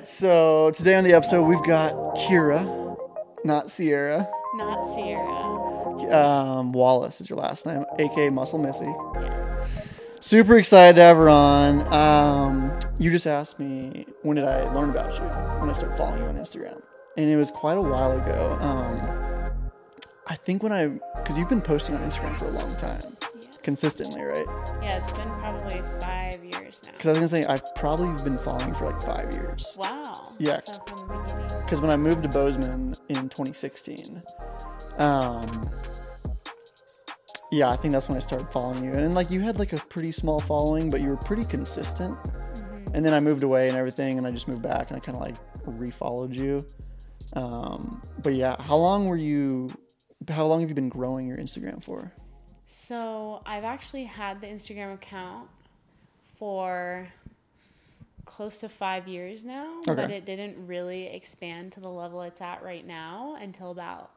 right. So today on the episode, we've got Ciara, not Sierra. Not Sierra. Um, Wallace is your last name, aka Muscle Missy. Yes. Super excited to have her on. Um, you just asked me when did I learn about you when I started following you on Instagram, and it was quite a while ago. Um, I think when I, because you've been posting on Instagram for a long time, consistently, right? Yeah, it's been probably five years now. Because I was gonna say I've probably been following you for like five years. Wow. Yeah. So from the beginning. Because when I moved to Bozeman in 2016, um, yeah, I think that's when I started following you. And, then, like you had like a pretty small following, but you were pretty consistent. Mm-hmm. And then I moved away and everything, and I just moved back and I kind of like refollowed you. Um, but yeah, how long were you? How long have you been growing your Instagram for? So I've actually had the Instagram account for close to five years now, Okay. but it didn't really expand to the level it's at right now until about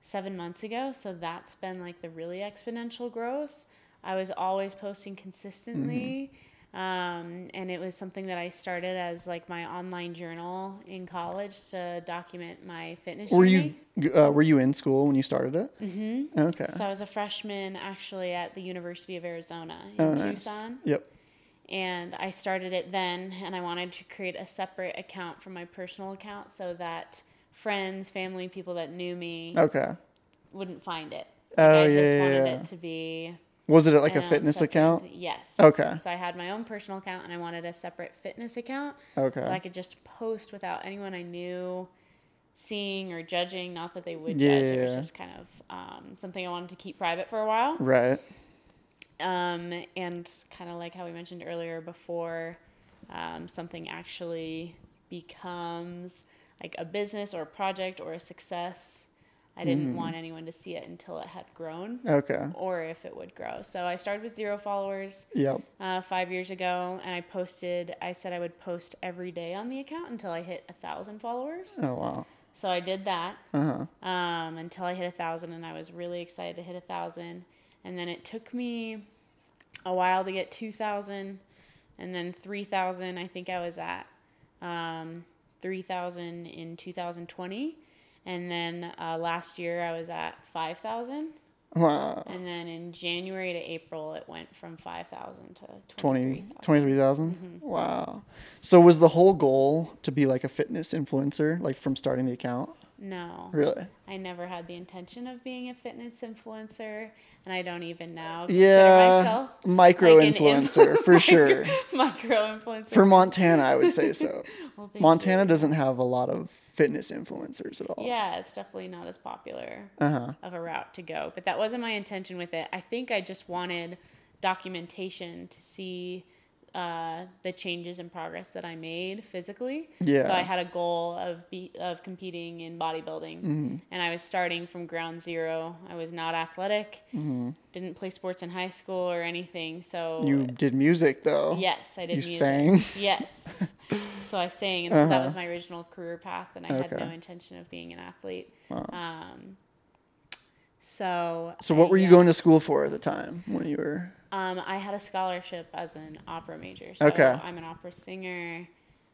seven months ago. So that's been like the really exponential growth. I was always posting consistently. Um, and it was something that I started as like my online journal in college to document my fitness Were journey. you uh, were you in school when you started it? Mm-hmm. Okay. So I was a freshman actually at the University of Arizona in oh, nice. Tucson. Yep. And I started it then, and I wanted to create a separate account from my personal account so that friends, family, people that knew me Okay. wouldn't find it. Oh, I just yeah, wanted yeah. it to be Was it like a fitness separate. account? Yes. Okay. So I had my own personal account, and I wanted a separate fitness account Okay. so I could just post without anyone I knew seeing or judging. Not that they would Yeah, judge. It was just kind of um, something I wanted to keep private for a while. right. Um, and kind of like how we mentioned earlier, before um, something actually becomes like a business or a project or a success, I didn't want anyone to see it until it had grown Okay. or if it would grow. So I started with zero followers Yep. uh, five years ago, and I posted. I said I would post every day on the account until I hit a thousand followers. Oh wow. So I did that Uh huh. um, until I hit a thousand, and I was really excited to hit a thousand. And then it took me a while to get two thousand, and then three thousand. I think I was at um, three thousand in two thousand twenty, and then uh, last year I was at five thousand. Wow. And then in January to April, it went from 5,000 to 20, 23,000. 23,000? Mm-hmm. Wow. So was the whole goal to be like a fitness influencer, like from starting the account? No, Really? I never had the intention of being a fitness influencer, and I don't even now consider Yeah. myself Micro like influencer, influ- for sure. micro influencer. For Montana, I would say so. Well, Montana you. doesn't have a lot of fitness influencers at all. Yeah, it's definitely not as popular Uh huh. of a route to go, but that wasn't my intention with it. I think I just wanted documentation to see uh, the changes and progress that I made physically. Yeah. So I had a goal of be, of competing in bodybuilding, Mm-hmm. and I was starting from ground zero. I was not athletic, didn't play sports in high school or anything. So You did music though. yes, I did. You music. sang? Yes. so I sang, and so that Uh-huh. was my original career path, and I had no intention of being an athlete. Wow. Um, so So what I- were you yeah. going to school for at the time when you were? Um, I had a scholarship as an opera major. So Okay. I'm an opera singer,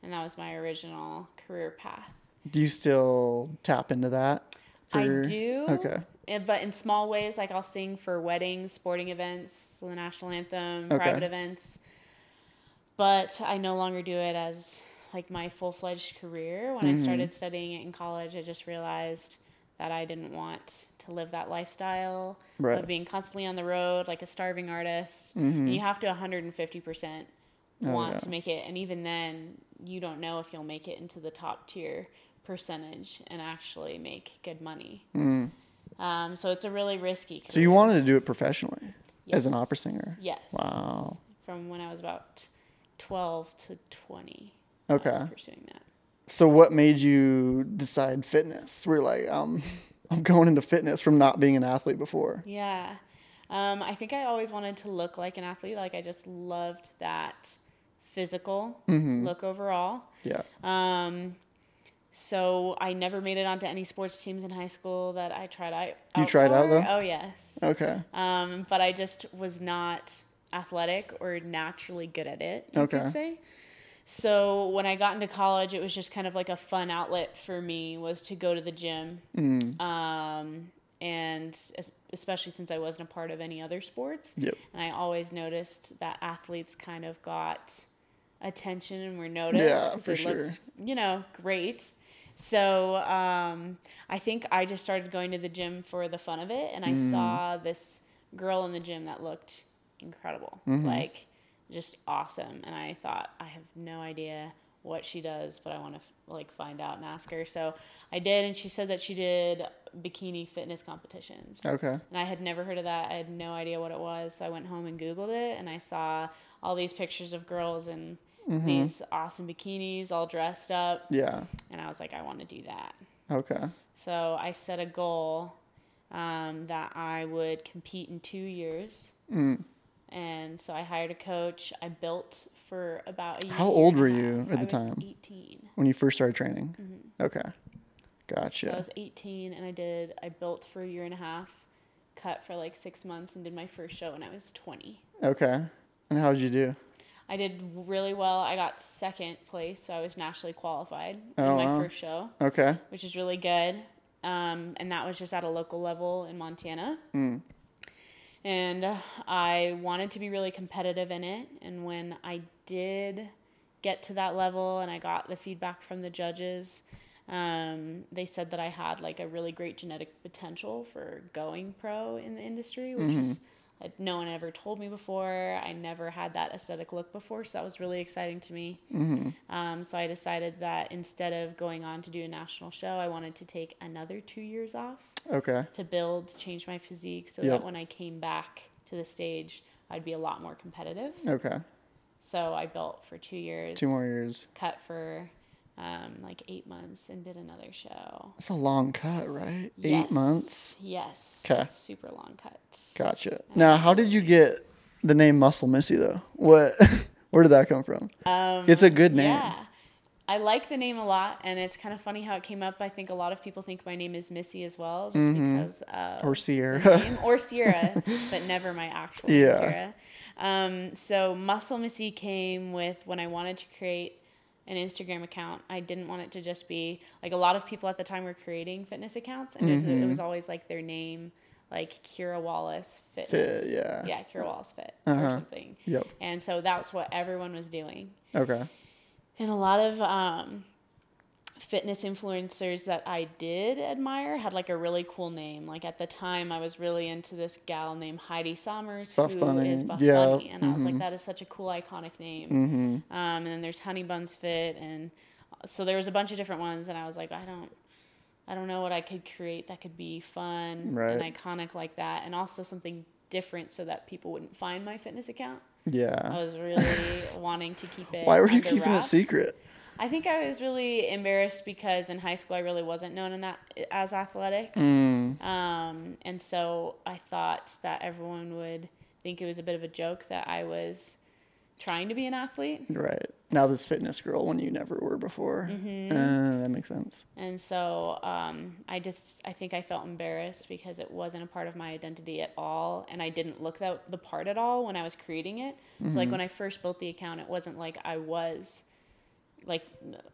and that was my original career path. Do you still tap into that? I do. Okay. eh, But in small ways, like I'll sing for weddings, sporting events, the national anthem, Okay. private events. But I no longer do it as like my full fledged career. When Mm-hmm. I started studying it in college, I just realized that I didn't want to live that lifestyle Right. of being constantly on the road like a starving artist. Mhm. You have to 150% Oh, want yeah. to make it. And even then, you don't know if you'll make it into the top tier percentage and actually make good money. Mm. Um, so it's a really risky. So you wanted to do it professionally as an opera singer? Yes. Wow. From when I was about 12 to 20. Okay. I was pursuing that. So what made you decide fitness? We're like, um, I'm going into fitness from not being an athlete before. Yeah. Um, I think I always wanted to look like an athlete. Like I just loved that physical Mm-hmm. look overall. Yeah. Um, so I never made it onto any sports teams in high school that I tried out. You tried out, though? Oh yes. Okay. Um, but I just was not athletic or naturally good at it. You Okay. could say. So when I got into college, it was just kind of like a fun outlet for me was to go to the gym. Mm. Um, and especially since I wasn't a part of any other sports. Yep. And I always noticed that athletes kind of got attention and were noticed. Yeah, for they looked, you know, great. So um, I think I just started going to the gym for the fun of it, and I Mm. saw this girl in the gym that looked incredible, Mm-hmm. like just awesome. And I thought, I have no idea what she does, but I want to like find out and ask her. So I did, and she said that she did bikini fitness competitions. Okay. And I had never heard of that. I had no idea what it was. So I went home and Googled it and I saw all these pictures of girls in Mm-hmm. these awesome bikinis all dressed up. Yeah. And I was like, I want to do that. Okay. So I set a goal um, that I would compete in two years. Mm. And so I hired a coach. I built for about a year. How old were you at I the was time? 18. When you first started training. Okay. So I was 18 and I did, I built for a year and a half, cut for like six months, and did my first show when I was 20. Okay. And how did you do? I did really well. I got second place, so I was nationally qualified Oh, in my wow. first show, Okay. which is really good. Um, and that was just at a local level in Montana. Mm. And I wanted to be really competitive in it. And when I did get to that level and I got the feedback from the judges, um, they said that I had like a really great genetic potential for going pro in the industry, which is uh, no one ever told me before. I never had that aesthetic look before, so that was really exciting to me. Mm-hmm. Um, so I decided that instead of going on to do a national show, I wanted to take another two years off Okay. to build, change my physique, so Yep. that when I came back to the stage, I'd be a lot more competitive. Okay. So I built for two years, Two more years. cut for um, like eight months, and did another show. That's a long cut, right? Eight months. Yes. months. Yes. 'Kay. Super long cut. Gotcha. Now, how did you get the name Muscle Missy though? What? Where did that come from? Um, It's a good name. Yeah. I like the name a lot, and it's kind of funny how it came up. I think a lot of people think my name is Missy as well, just because of Mm-hmm. Or Sierra. name, or Sierra, but never my actual Yeah. name, Sierra. Um, so Muscle Missy came with when I wanted to create an Instagram account. I didn't want it to just be like a lot of people at the time were creating fitness accounts, and it, was, it was always like their name, like Ciara Wallace Fitness. Fit, yeah. Yeah, Ciara Wallace Fit Uh-huh. or something. Yep. And so that's what everyone was doing. Okay. And a lot of um, fitness influencers that I did admire had like a really cool name. Like at the time, I was really into this gal named Heidi Somers, Buff who is Bunny. Buff Yeah, Bunny, and I was like, that is such a cool, iconic name. Mm-hmm. Um, and then there's Honey Buns Fit, and so there was a bunch of different ones, and I was like, I don't. I don't know what I could create that could be fun Right. and iconic like that, and also something different so that people wouldn't find my fitness account. Yeah. I was really wanting to keep it. Why were you keeping wraps. it secret? I think I was really embarrassed because in high school I really wasn't known as athletic. Mm. Um, and so I thought that everyone would think it was a bit of a joke that I was trying to be an athlete. Right. Now this fitness girl when you never were before. Mm-hmm. Uh, that makes sense. And so um, I just, I think I felt embarrassed because it wasn't a part of my identity at all. And I didn't look that, the part at all when I was creating it. So, Mm-hmm. like, when I first built the account, it wasn't like I was like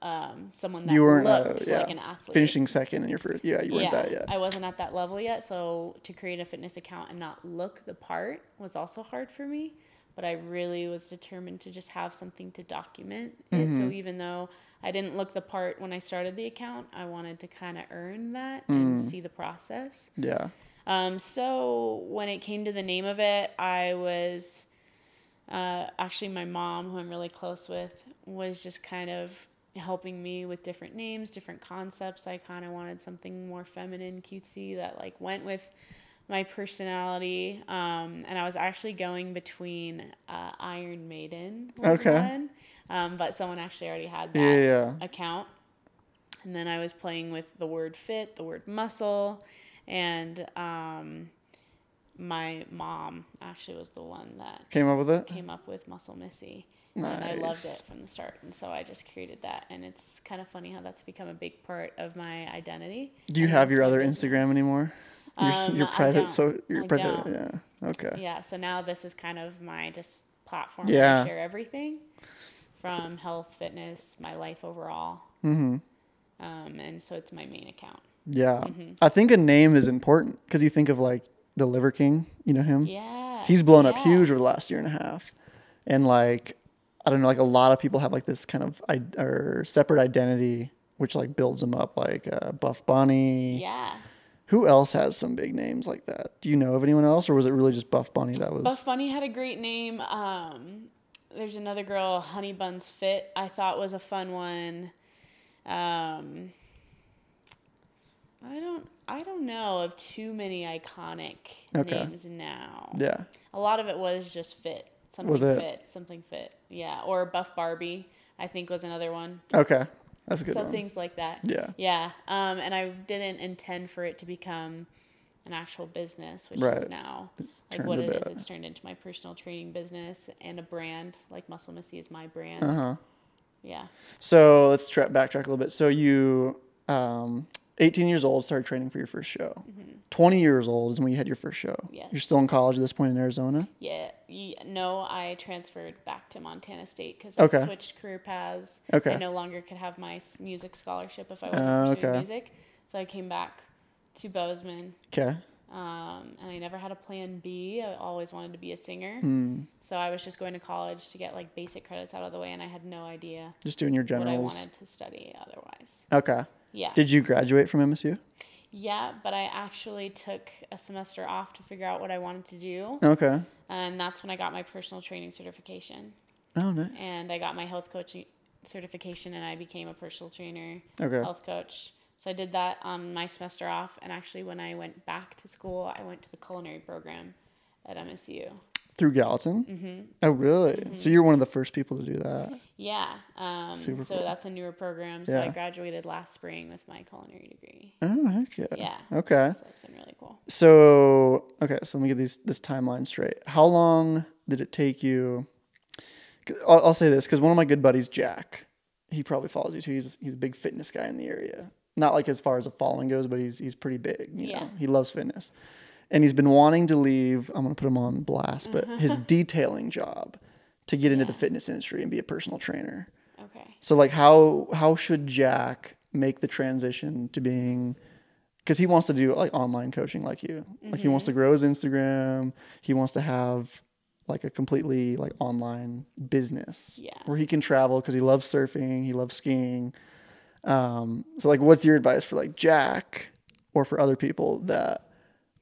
um, someone that You weren't uh, looked yeah, like an athlete. finishing second in your first. Yeah, you weren't yeah, that yet. I wasn't at that level yet. So to create a fitness account and not look the part was also hard for me. But I really was determined to just have something to document it. Mm-hmm. So even though I didn't look the part when I started the account, I wanted to kind of earn that Mm. and see the process. yeah. Um, so when it came to the name of it, I was uh, actually my mom, who I'm really close with, was just kind of helping me with different names, different concepts. I kind of wanted something more feminine, cutesy that like went with my personality. Um, and I was actually going between uh, Iron Maiden, Okay. one, um, but someone actually already had that Yeah, yeah. account. And then I was playing with the word fit, the word muscle, and um, my mom actually was the one that Came up with it. came up with Muscle Missy. And I loved it from the start. And so I just created that. And it's kind of funny how that's become a big part of my identity. Do you and have your other business. Instagram anymore? Your, Um, your private, so your I private, don't. yeah. Okay. Yeah. So now this is kind of my just platform Yeah. where share everything. from health, fitness, my life overall. Mm-hmm. Um, and so it's my main account. Yeah. Mm-hmm. I think a name is important because you think of like the Liver King, you know him? Yeah. He's blown up huge over the last year and a half. And like, I don't know, like a lot of people have like this kind of I- or separate identity, which like builds them up, like uh, Buff Bunny. Yeah. Who else has some big names like that? Do you know of anyone else, or was it really just Buff Bunny that was? Buff Bunny had a great name. Um, there's another girl, Honey Buns Fit. I thought was a fun one. Um, I don't. I don't know of too many iconic Okay. names now. yeah. A lot of it was just fit. Something Was it? fit. Something fit. Yeah. Or Buff Barbie. I think was another one. Okay. That's a good so one. things like that. Yeah. Yeah. Um, and I didn't intend for it to become an actual business, which Right. is now like what it is. It's turned into my personal training business and a brand. Like Muscle Missy is my brand. Uh huh. Yeah. So let's tra- backtrack a little bit. So you, um, 18 years old, started training for your first show. 20 years old is when you had your first show. Mm-hmm. Yes. You're still in college at this point in Arizona. Yeah. No, I transferred back to Montana State because Okay. I switched career paths. Okay. I no longer could have my music scholarship if I Oh, wasn't pursuing okay. music. So I came back to Bozeman. Okay. Um, and I never had a plan B. I always wanted to be a singer. Mm. So I was just going to college to get like basic credits out of the way, and I had no idea Just doing your what I wanted to study otherwise. Okay. Yeah. Did you graduate from MSU? yeah, but I actually took a semester off to figure out what I wanted to do. Okay. And that's when I got my personal training certification. Oh, nice. And I got my health coaching certification, and I became a personal trainer, Okay. health coach. So I did that on my semester off. And actually, when I went back to school, I went to the culinary program at MSU. Through Gallatin? hmm Oh, really? So you're one of the first people to do that. Yeah. Um, Super so cool. that's a newer program. So I graduated last spring with my culinary degree. Oh, heck yeah. Yeah. Okay. So it's been really cool. So, okay, so let me get these this timeline straight. How long did it take you? I'll, I'll say this because one of my good buddies, Jack, he probably follows you too. He's he's a big fitness guy in the area. Not like as far as a following goes, but he's he's pretty big. You Yeah. know, he loves fitness, and he's been wanting to leave. I'm gonna put him on blast, but his detailing job to get into the fitness industry and be a personal trainer. Okay. So like how how should Jack make the transition to being because he wants to do like online coaching like you. Like he wants Mm-hmm. to grow his Instagram. He wants to have like a completely like online business Yeah. where he can travel because he loves surfing, he loves skiing. Um, so like what's your advice for like Jack or for other people that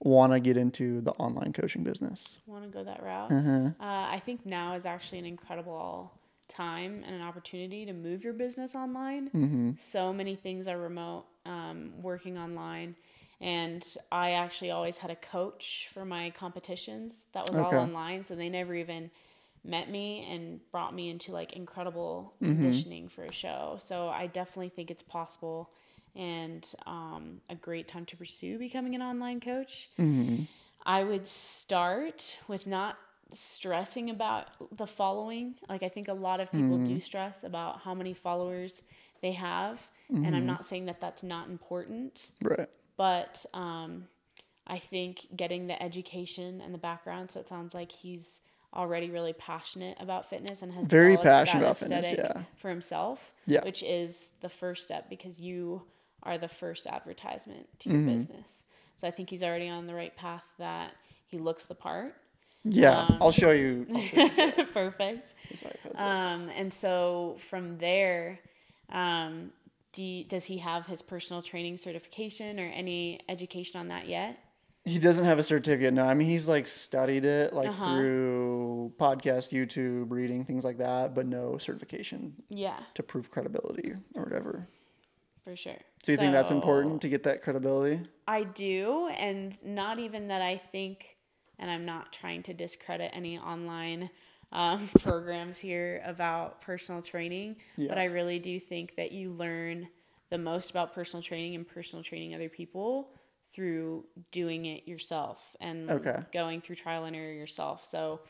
want to get into the online coaching business? Want to go that route? Uh-huh. Uh, I think now is actually an incredible time and an opportunity to move your business online. Mm-hmm. So many things are remote, um, working online. And I actually always had a coach for my competitions that was Okay. all online. So they never even met me and brought me into like incredible Mm-hmm. conditioning for a show. So I definitely think it's possible and um, a great time to pursue becoming an online coach. Mm-hmm. I would start with not stressing about the following. Like I think a lot of people do stress about how many followers they have, and I'm not saying that that's not important, Right. but um, I think getting the education and the background. So it sounds like he's already really passionate about fitness and has Very passionate about fitness, yeah. for himself. Yeah. which is the first step because you are the first advertisement to your Mm-hmm. business. So I think he's already on the right path that he looks the part. Yeah. Um, I'll show you. I'll show you. Perfect. Um, and so from there, um, do you- does he have his personal training certification or any education on that yet? He doesn't have a certificate. No, I mean he's like studied it like Uh-huh. through podcast, YouTube, reading things like that, but no certification Yeah, to prove credibility or whatever. for sure. So you think that's important to get that credibility? I do, and not even that I think, and I'm not trying to discredit any online um, programs here about personal training, Yeah. but I really do think that you learn the most about personal training and personal training other people through doing it yourself and Okay. going through trial and error yourself. So,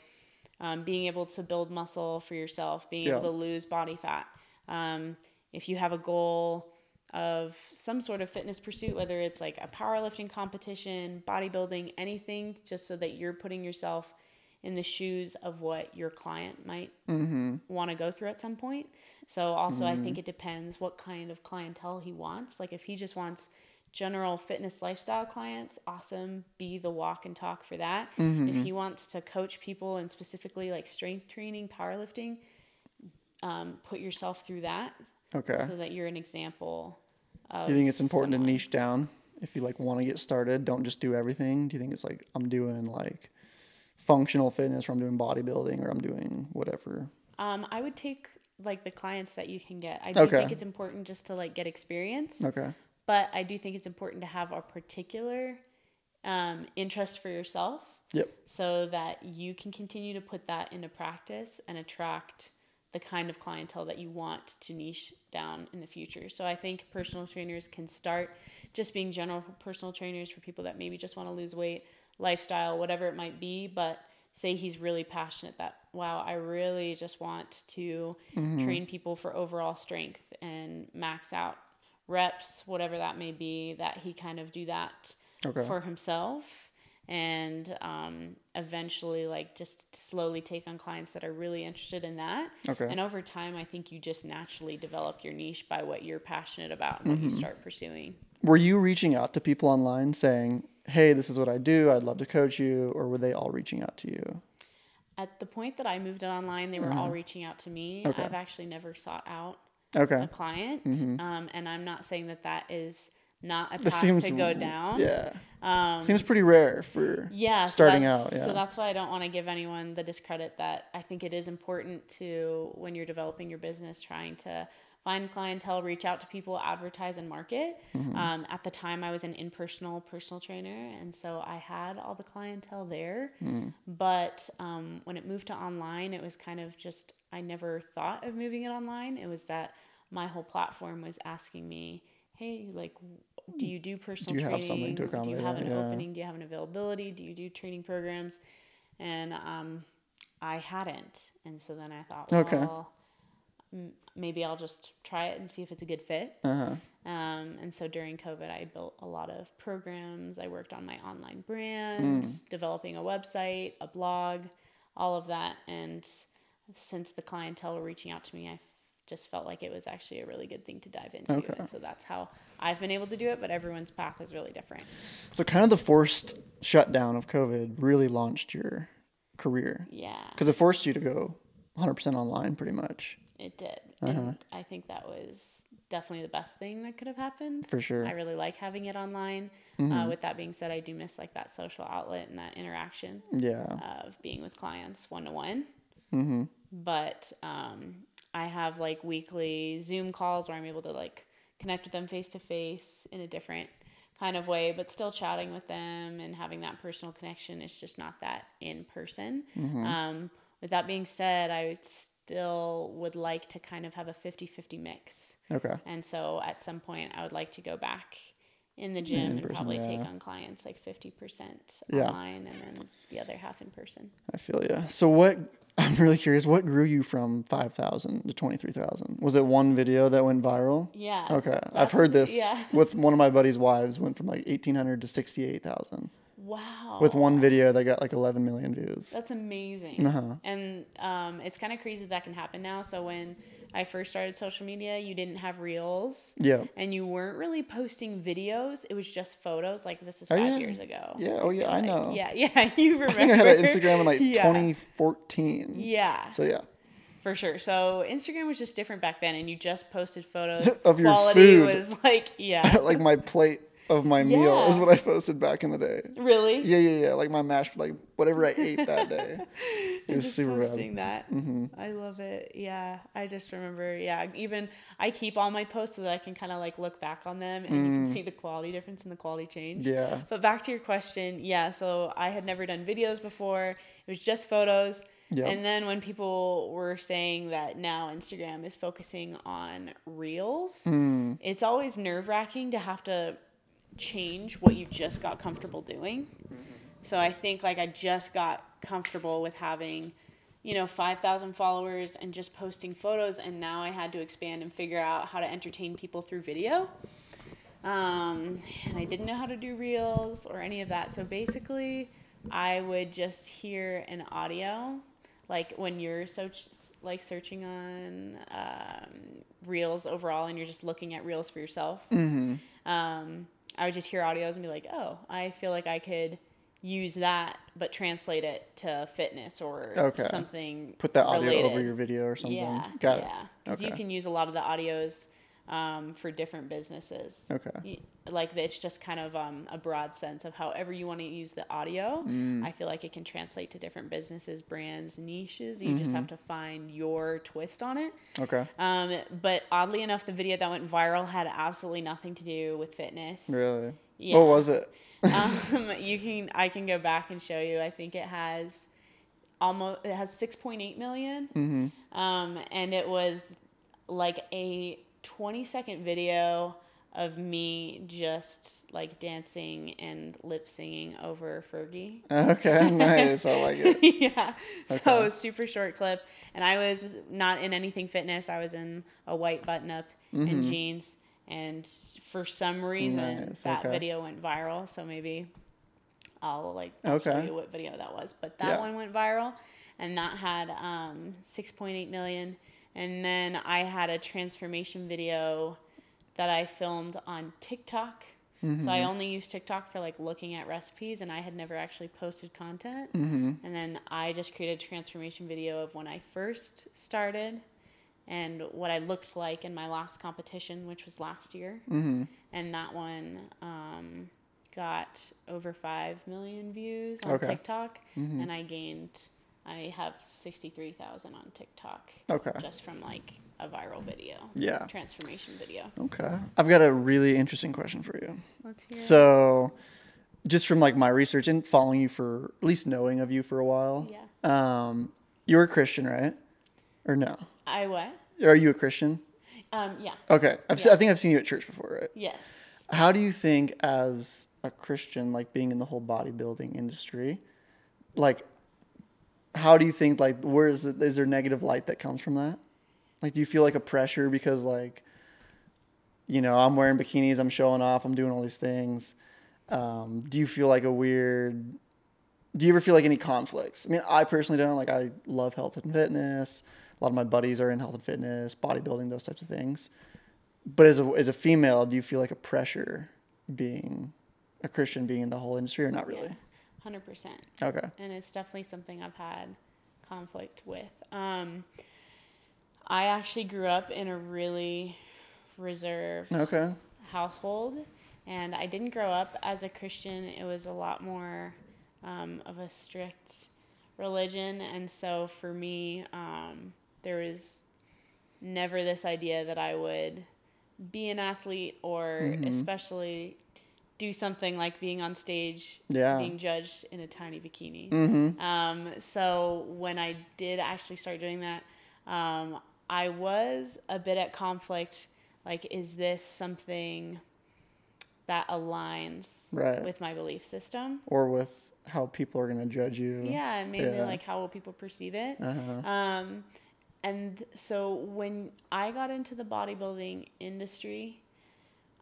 um, being able to build muscle for yourself, being Yeah. able to lose body fat. Um, if you have a goal of some sort of fitness pursuit, whether it's like a powerlifting competition, bodybuilding, anything, just so that you're putting yourself in the shoes of what your client might Mm-hmm. want to go through at some point. So also I think it depends what kind of clientele he wants. Like if he just wants general fitness lifestyle clients, awesome, be the walk and talk for that. Mm-hmm. If he wants to coach people and specifically like strength training, powerlifting, um, put yourself through that Okay. so that you're an example of Do you think it's important someone. to niche down if you like want to get started? Don't just do everything. Do you think it's like I'm doing like functional fitness or I'm doing bodybuilding or I'm doing whatever? Um, I would take like the clients that you can get. I do Okay. think it's important just to like get experience. Okay. but I do think it's important to have a particular um, interest for yourself Yep. so that you can continue to put that into practice and attract the kind of clientele that you want to niche down in the future. So I think personal trainers can start just being general personal trainers for people that maybe just want to lose weight, lifestyle, whatever it might be, but say he's really passionate that wow, I really just want to mm-hmm. train people for overall strength and max out reps, whatever that may be, that he kind of do that Okay. for himself and um, eventually like just slowly take on clients that are really interested in that Okay. and over time i think you just naturally develop your niche by what you're passionate about and what Mm-hmm. you start pursuing Were you reaching out to people online saying, "Hey, this is what I do. I'd love to coach you," or were they all reaching out to you? at the point that i moved it online they were all reaching out to me Uh-huh. Okay. i've actually never sought out Okay. a client um, and i'm not saying that that is not a path seems to go down Yeah. um, Seems pretty rare for yeah starting that's- out, yeah. so that's why i don't want to give anyone the discredit that i think it is important to when you're developing your business trying to find clientele reach out to people advertise and market Mm-hmm. um, at the time i was an impersonal personal personal trainer and so i had all the clientele there Mm. but um, when it moved to online it was kind of just i never thought of moving it online it was that my whole platform was asking me hey like do you do personal do you have something to accommodate? do you have an Yeah. opening do you have an availability do you do training programs and um, i hadn't and so then i thought well Okay. m- maybe i'll just try it and see if it's a good fit uh-huh. um, and so during COVID, I built a lot of programs. I worked on my online brand, developing a website, a blog, all of that. And since the clientele were reaching out to me, I just felt like it was actually a really good thing to dive into. Okay. And so that's how I've been able to do it, but everyone's path is really different. So kind of the forced shutdown of COVID really launched your career Yeah, because it forced you to go 100% online pretty much. it did. Uh-huh. And I think that was definitely the best thing that could have happened. For sure. I really like having it online. Mm-hmm. Uh, with that being said, I do miss like that social outlet and that interaction. Yeah. of being with clients one to one. Mm-hmm. But um, I have like weekly Zoom calls where I'm able to like connect with them face to face in a different kind of way, but still chatting with them and having that personal connection. It's just not that in person. Um, with that being said, I would still would like to kind of have a 50 50 mix. Okay. And so at some point, I would like to go back in the gym and probably take on clients like 50% Yeah. online and then the other half in person. I feel you. So what? I'm really curious. What grew you from 5,000 to 23,000? Was it one video that went viral? Yeah. Okay, I've heard this Yeah. with one of my buddy's wives went from like 1,800 to 68,000 Wow. with one video that got like 11 million views. That's amazing. Uh-huh. And um, it's kind of crazy that can happen now. So when I first started social media, you didn't have reels. Yeah. And you weren't really posting videos. It was just photos. Like this is Oh, five yeah. years ago. Yeah, oh, yeah, I like. know. Yeah, yeah, you remember. I think I had an Instagram in like Yeah. 2014. Yeah, So yeah. for sure. So Instagram was just different back then, and you just posted photos. Of your Quality food. was like, yeah, like my plate of my meal is what I posted back in the day. really. Yeah, yeah, yeah. Like my mash, like whatever I ate that day. It was super bad. posting that. I love it. Yeah, I just remember. Yeah, even I keep all my posts so that I can kind of like look back on them and you can see the quality difference and the quality change. Yeah. But back to your question, yeah. So I had never done videos before. It was just photos. Yeah. And then when people were saying that now Instagram is focusing on reels, Hmm. it's always nerve wracking to have to change what you just got comfortable doing. So I think like I just got comfortable with having, you know, 5,000 followers and just posting photos. And now I had to expand and figure out how to entertain people through video. Um, and I didn't know how to do reels or any of that. So basically, I would just hear an audio, like when you're search, like searching on um, reels overall, and you're just looking at reels for yourself. Mm-hmm. Um, I would just hear audios and be like, oh, I feel like I could use that, but translate it to fitness or Okay. something. Put that audio over your video or something. Yeah, Got yeah. Because you can use a lot of the audios um, for different businesses. Okay. Like it's just kind of um, a broad sense of however you want to use the audio. Mm. I feel like it can translate to different businesses, brands, niches. You just have Mm-hmm. to find your twist on it. Okay. Um, but oddly enough, the video that went viral had absolutely nothing to do with fitness. Really? Yeah. What was it? um, you can I can go back and show you. I think it has almost it has 6.8 million. Mm-hmm. Um, and it was like a 20 second video of me just like dancing and lip singing over Fergie. Okay. Nice. I like it. yeah. So Okay. it super short clip. And I was not in anything fitness. I was in a white button up and jeans. And for some reason, Mm-hmm. Nice, that okay. video went viral. So maybe I'll like I'll show you what video that was. But that Yeah. one went viral. And that had um, 6.8 million. And then I had a transformation video that I filmed on TikTok. So I only use TikTok for like looking at recipes, and I had never actually posted content. Mm-hmm. And then I just created a transformation video of when I first started and what I looked like in my last competition, which was last year. Mm-hmm. And that one um, got over 5 million views on Okay. TikTok. Mhm. And I gained, I have 63,000 on TikTok Okay. just from like a viral video, Yeah. transformation video. Okay. I've got a really interesting question for you. Let's hear it. So, just from like my research and following you for at least knowing of you for a while, Yeah. um, you're a Christian, right? Or no? I what? Are you a Christian? Um, yeah. Okay. I've, se- I think I've seen you at church before, right? Yes. How do you think, as a Christian, like being in the whole bodybuilding industry, like, how do you think, like, where is it, is there negative light that comes from that? Like, do you feel like a pressure because, like, you know, I'm wearing bikinis, I'm showing off, I'm doing all these things. Um, do you feel like a weird? Do you ever feel like any conflicts? I mean, I personally don't. Like, I love health and fitness. A lot of my buddies are in health and fitness, bodybuilding, those types of things. But as a as a female, do you feel like a pressure being a Christian, being in the whole industry, or not really? Hundred percent. Okay. and it's definitely something I've had conflict with. Um, I actually grew up in a really reserved Okay. household, and I didn't grow up as a Christian. It was a lot more um, of a strict religion, and so for me, um, there was never this idea that I would be an athlete or Mhm. especially do something like being on stage Yeah. being judged in a tiny bikini. Mm-hmm. Um, so when I did actually start doing that, um, I was a bit at conflict. Like, is this something that aligns Right. with my belief system? Or with how people are gonna judge you. Yeah, and mainly Yeah. like how will people perceive it? Uh-huh. Um, and so when I got into the bodybuilding industry,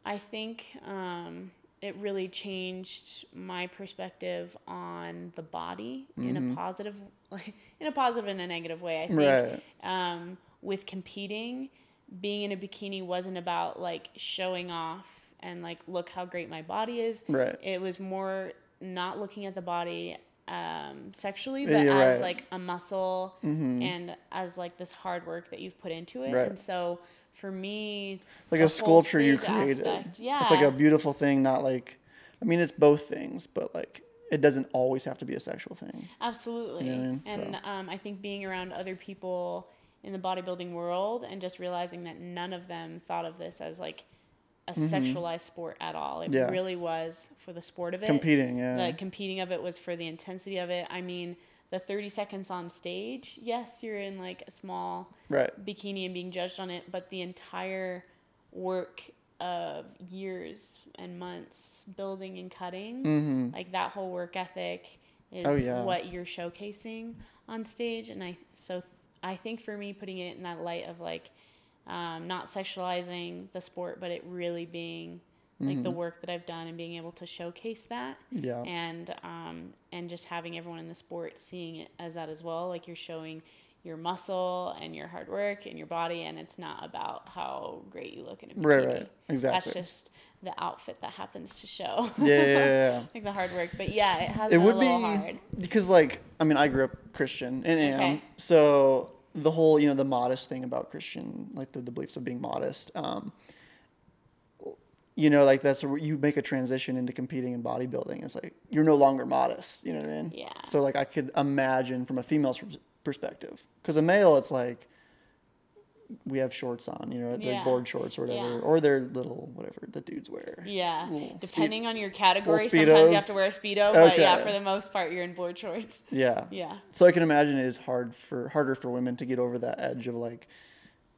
I think um, it really changed my perspective on the body in a Mhm. positive, like in a positive and a negative way. I think Right. um, with competing, being in a bikini wasn't about like showing off and like look how great my body is. Right. It was more not looking at the body um, sexually, but you're as right. like a muscle Mm-hmm. and as like this hard work that you've put into it. Right. And so for me, like a sculpture you created. aspect, It's like a beautiful thing, not like I mean it's both things, but like it doesn't always have to be a sexual thing. Absolutely. You know I mean? And So- um, I think being around other people in the bodybuilding world and just realizing that none of them thought of this as like a sexualized sport at all. It Mm-hmm. Yeah. really was for the sport of it. Competing, yeah. The competing of it was for the intensity of it. I mean, the 30 seconds on stage, yes, you're in like a small right. bikini and being judged on it, but the entire work of years and months building and cutting, Mm-hmm. like that whole work ethic is Oh, yeah. what you're showcasing on stage. And I, so I think for me, putting it in that light of like, um, not sexualizing the sport, but it really being like the work that I've done and being able to showcase that Yeah. and um, and just having everyone in the sport seeing it as that as well. Like you're showing your muscle and your hard work and your body, and it's not about how great you look in a bikini. Right, right. Exactly. That's just the outfit that happens to show. yeah, yeah, yeah, like the hard work, but yeah, it has it would be hard. because like i mean i grew up christian and am Okay. so the whole you know the modest thing about christian like the, the beliefs of being modest um you know like that's where you make a transition into competing in bodybuilding it's like you're no longer modest you know what i mean Yeah. so like i could imagine from a female's perspective because a male it's like we have shorts on you know their Yeah. board shorts or whatever Yeah. or their little whatever the dudes wear Yeah, Little speed- depending on your category, sometimes you have to wear a speedo, but yeah, for the most part, you're in board shorts. yeah Yeah, So I can imagine it is hard for harder for women to get over that edge of like,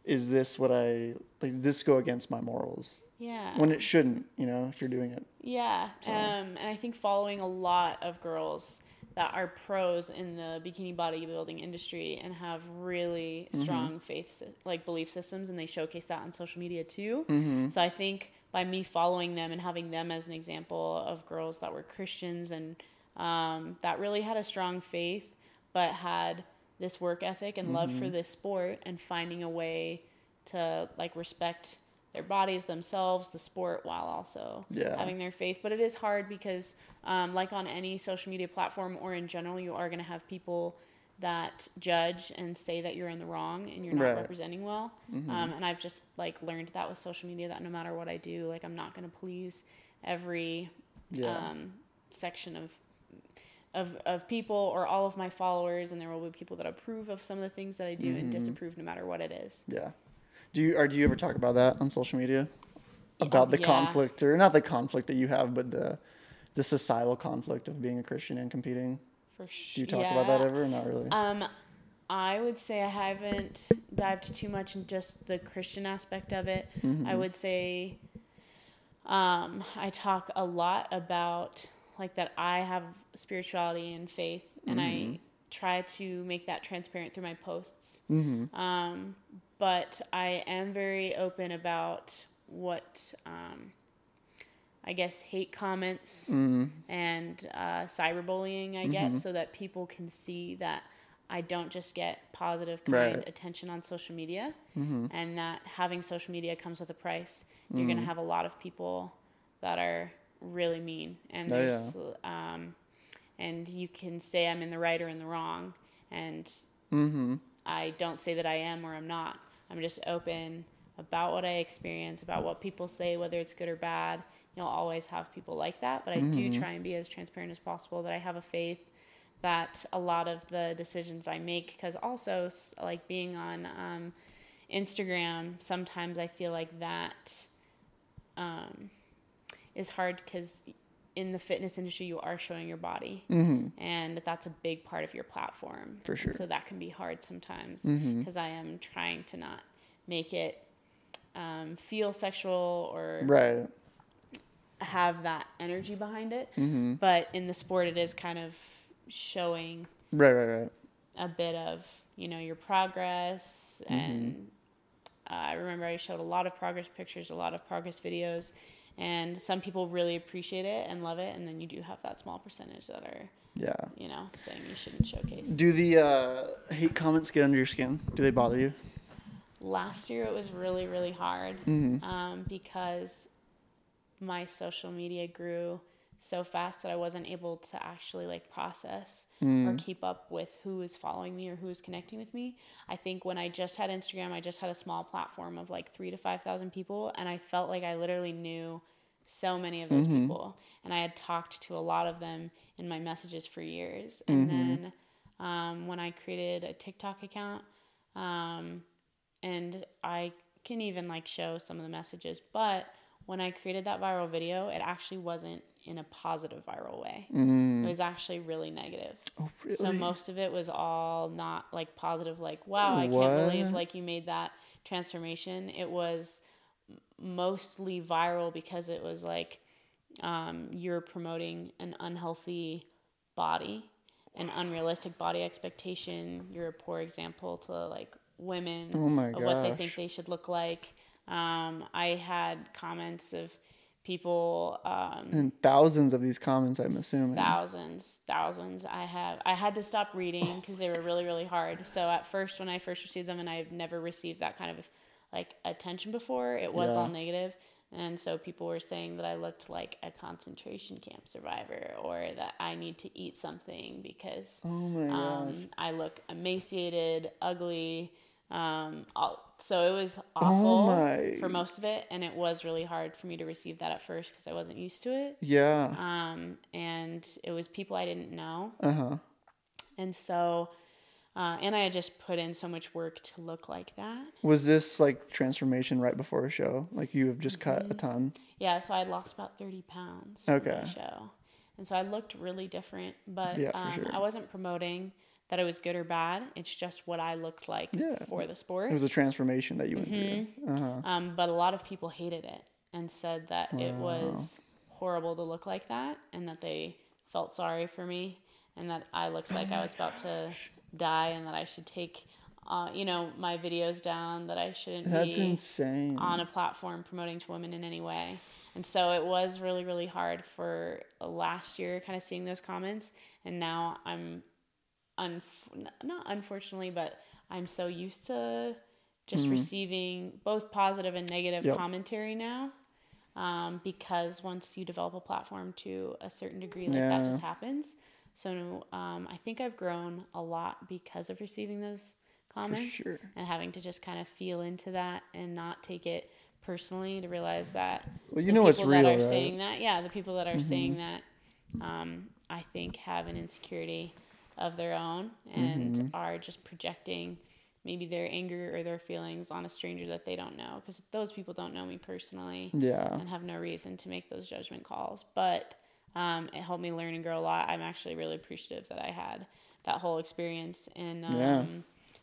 is this what I like? This go against my morals? Yeah. When it shouldn't, you know, if you're doing it. Yeah, um, and I think following a lot of girls that are pros in the bikini bodybuilding industry and have really Mm-hmm. strong faith, like belief systems, and they showcase that on social media too. Mm-hmm. So I think by me following them and having them as an example of girls that were Christians and um, that really had a strong faith, but had this work ethic and love Mm-hmm. for this sport, and finding a way to like respect their bodies themselves the sport while also Yeah. having their faith but it is hard because um, like on any social media platform or in general you are going to have people that judge and say that you're in the wrong and you're not Right. Mm-hmm. representing well um, and i've just like learned that with social media that no matter what i do like i'm not going to please every Yeah. um, section of of, of people or all of my followers and there will be people that approve of some of the things that i do Mm-hmm. and disapprove no matter what it is Yeah. Do you or do you ever talk about that on social media? About the yeah. conflict or not the conflict that you have, but the the societal conflict of being a Christian and competing. for sure Do you talk about that ever or not really? Um, I would say I haven't dived too much in just the Christian aspect of it. Mm-hmm. I would say um, I talk a lot about like that I have spirituality and faith, and Mm-hmm. I try to make that transparent through my posts. mm-hmm. Um, but I am very open about what um, I guess hate comments Mm-hmm. and uh, cyberbullying I get so that people can see that I don't just get positive, kind Right. Mm-hmm. attention on social media, and that having social media comes with a price. You're going to have a lot of people that are really mean, and Oh, yeah. there's, um, and you can say I'm in the right or in the wrong, and Mm-hmm. I don't say that I am or I'm not. I'm just open about what I experience, about what people say, whether it's good or bad. You'll always have people like that, but I do try and be as transparent as possible that I have a faith that a lot of the decisions I make, because also like being on um, Instagram, sometimes I feel like that um, is hard because in the fitness industry, you are showing your body, and that's a big part of your platform. For And sure. So that can be hard sometimes because I am trying to not make it um, feel sexual or Right. have that energy behind it. Mm-hmm. But in the sport, it is kind of showing Right, right, right. a bit of you know your progress Mm-hmm. and uh, i remember i showed a lot of progress pictures a lot of progress videos and some people really appreciate it and love it and then you do have that small percentage that are Yeah. you know saying you shouldn't showcase Do the uh, hate comments get under your skin? Do they bother you? last year it was really really hard Mm-hmm. um, because my social media grew so fast that i wasn't able to actually like process or keep up with who is following me or who is connecting with me. I think when i just had instagram i just had a small platform of like three to five thousand people and i felt like i literally knew so many of those people and i had talked to a lot of them in my messages for years. And then um, when i created a tiktok account um, and I can even like show some of the messages. But when I created that viral video, it actually wasn't in a positive viral way. It was actually really negative. Oh, really? So most of it was all not like positive, like wow, I What? can't believe like you made that transformation. It was mostly viral because it was like um, you're promoting an unhealthy body, an unrealistic body expectation. You're a poor example to like women Oh of what they think they should look like. Um, I had comments of people um, And thousands of these comments, I'm assuming. thousands thousands. I have i had to stop reading because they were really really hard. So at first when i first received them and i've never received that kind of like attention before it was all Yeah. negative. And so people were saying that i looked like a concentration camp survivor or that i need to eat something because Oh my um, i look emaciated ugly um, all, so it was Oh awful my. for most of it and it was really hard for me to receive that at first because i wasn't used to it Yeah. um, and it was people I didn't know, Uh huh. and so, uh, and I had just put in so much work to look like that. Was this like transformation right before a show? Like you have just cut a Mm-hmm. ton? Yeah, so I lost about thirty pounds. Okay. show, and so I looked really different, but Yeah, um, sure. I wasn't promoting that it was good or bad. It's just what I looked like Yeah. for the sport. It was a transformation that you went Mm-hmm. through. Uh huh. Um, but a lot of people hated it and said that it was horrible to look like that and that they felt sorry for me and that I looked like I was about to die and that I should take, uh, you know, my videos down, that I shouldn't That's be insane. on a platform promoting to women in any way. And so it was really, really hard for last year, kind of seeing those comments. And now I'm, unf- not unfortunately, but I'm so used to just receiving both positive and negative Mm-hmm. Yep. commentary now. Um, because once you develop a platform to a certain degree, like that just happens. So um, I think I've grown a lot because of receiving those comments sure. and having to just kind of feel into that and not take it personally to realize that Well, you know what's people real, that are right? Mm-hmm. saying that yeah the people that are saying that um, i think have an insecurity of their own and Mm-hmm. are just projecting maybe their anger or their feelings on a stranger that they don't know because those people don't know me personally Yeah. and have no reason to make those judgment calls. But um, it helped me learn and grow a lot. I'm actually really appreciative that I had that whole experience, and um, Yeah.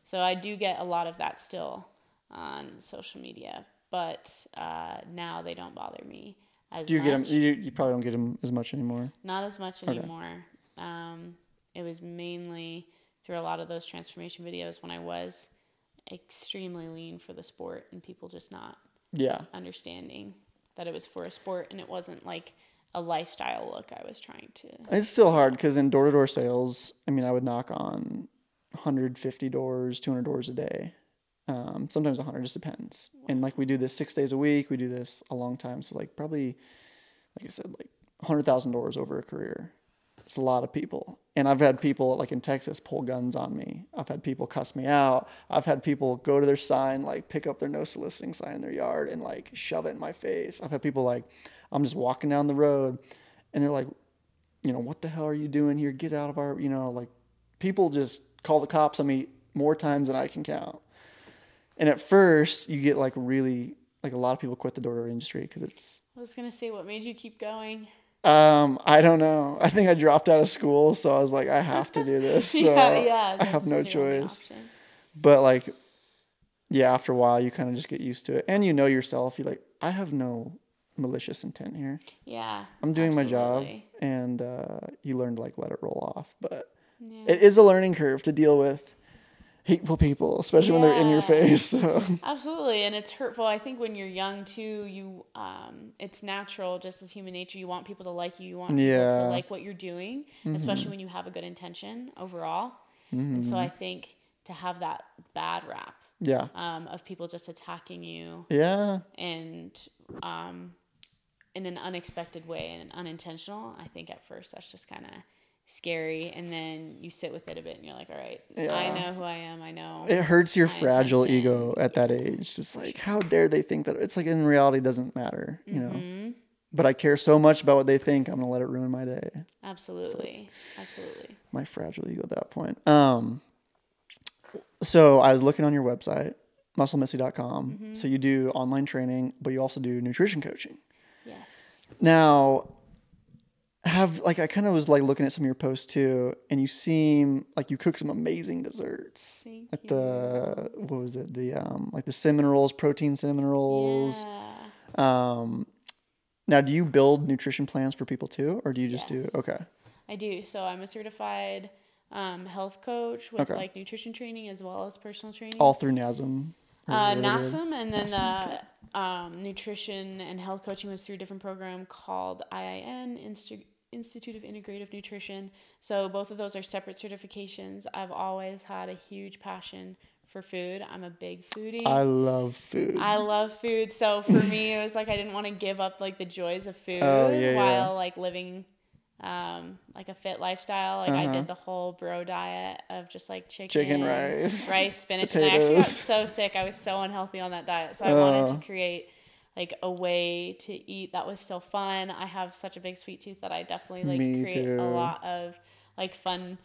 so I do get a lot of that still on social media. But uh, now they don't bother me as Do you much. get them? You, you probably don't get them as much anymore. Not as much anymore. Um, it was mainly through a lot of those transformation videos when I was extremely lean for the sport and people just not Yeah. understanding that it was for a sport and it wasn't like a lifestyle look I was trying to. It's still hard because in door to door sales, I mean, I would knock on 150 doors, 200 doors a day. Um, sometimes 100, just depends. And like we do this six days a week. We do this a long time. So like probably, like I said, like 100,000 doors over a career. It's a lot of people. And I've had people like in Texas pull guns on me. I've had people cuss me out. I've had people go to their sign, like pick up their no soliciting sign in their yard and like shove it in my face. I've had people like, I'm just walking down the road and they're like, you know, what the hell are you doing here? Get out of our, you know, like people just call the cops on me more times than I can count. And at first, you get like really, like a lot of people quit the door to industry because it's, I was gonna say what made you keep going. Um, I don't know. I think I dropped out of school, so I was like, I have to do this. So yeah, yeah. I have no was your only choice. But like, yeah, after a while, you kind of just get used to it, and you know yourself. You're like, I have no malicious intent here. Yeah. I'm doing my job, and uh, you learn to like let it roll off. But Yeah. it is a learning curve to deal with hateful people, especially when they're in your face. So Absolutely, and it's hurtful. I think when you're young too, you um, it's natural, just as human nature. You want people to like you. You want people Yeah. to like what you're doing, especially when you have a good intention overall. And so I think to have that bad rap yeah, um, of people just attacking you yeah, and um, in an unexpected way and unintentional, I think at first that's just kind of scary. And then you sit with it a bit and you're like, all right, I know who I am. I know. it hurts your fragile intention, ego at that age. Just like, how dare they think that? It's like in reality, it doesn't matter, you know. Mhm. But I care so much about what they think. I'm gonna let it ruin my day. Absolutely. Absolutely. my fragile ego at that point. Um, so I was looking on your website, musclemissy.com. Mm-hmm. So you do online training, but you also do nutrition coaching. Yes. Now, have like I kind of was like looking at some of your posts too, and you seem like you cook some amazing desserts. Thank like the what was it? The um like the cinnamon rolls, protein cinnamon rolls. Yeah. Um, now, do you build nutrition plans for people too, or do you just Yes. do okay? I do. So I'm a certified um, health coach with Okay. like nutrition training as well as personal training. All through NASM. Uh, whatever it is? NASM and then uh, um, nutrition and health coaching was through a different program called IIN, Insti- Institute of Integrative Nutrition. So both of those are separate certifications. I've always had a huge passion for food. I'm a big foodie. I love food. I love food. So for me, it was like I didn't want to give up like the joys of food Oh, yeah, while yeah. like living um like a fit lifestyle. Like I Uh-huh. did the whole bro diet of just like chicken, Chicken, rice, rice, spinach. And I actually got so sick. I was so unhealthy on that diet. So I wanted Oh. to create like a way to eat that was still fun. I have such a big sweet tooth that I definitely like Me create too. a lot of like fun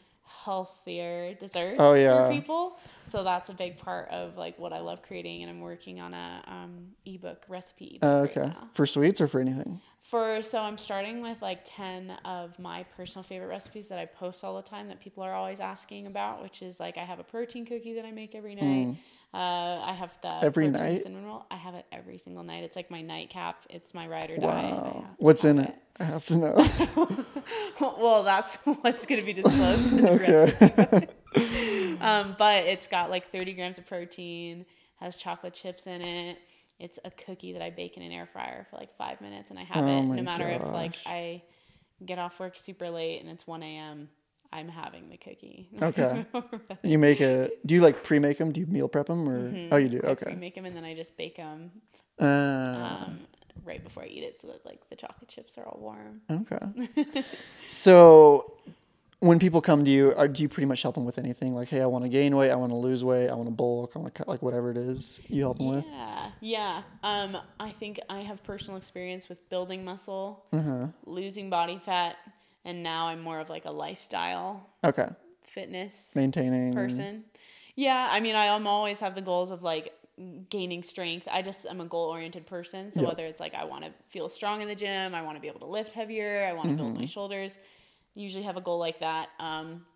healthier desserts Oh, yeah. for people. So that's a big part of like what I love creating and I'm working on a um, ebook recipe ebook Uh, right okay. now. For sweets or for anything? For so I'm starting with like 10 of my personal favorite recipes that I post all the time that people are always asking about, which is like I have a protein cookie that I make every night. Uh, I have the Mm. Every night? cinnamon roll. I have it every single night. It's like my nightcap. It's my ride or die. Wow. What's in have it? I have to know. well, that's what's going to be disclosed in the okay. Um, but it's got like 30 grams of protein, has chocolate chips in it. It's a cookie that I bake in an air fryer for like five minutes, and I have Oh it no matter if like. I get off work super late and it's 1 a.m. I'm having the cookie. Okay. you make a. Do you like pre-make them? Do you meal prep them or? Oh, you do. Mm-hmm. I Okay. make them and then I just bake them Uh, um, right before I eat it, so that like the chocolate chips are all warm. okay. so, when people come to you, are, do you pretty much help them with anything? Like, hey, I want to gain weight, I want to lose weight, I want to bulk, I want to cut, like whatever it is, you help them with. Yeah, yeah. Um, I think I have personal experience with building muscle, Uh-huh. losing body fat, and now I'm more of like a lifestyle Okay. fitness Maintaining. person. Yeah, I mean, I am always have the goals of like gaining strength. I just I'm a goal oriented person. So Yeah. whether it's like I want to feel strong in the gym, I want to be able to lift heavier, I want to build Mm-hmm. my shoulders. Usually have a goal like that. Um,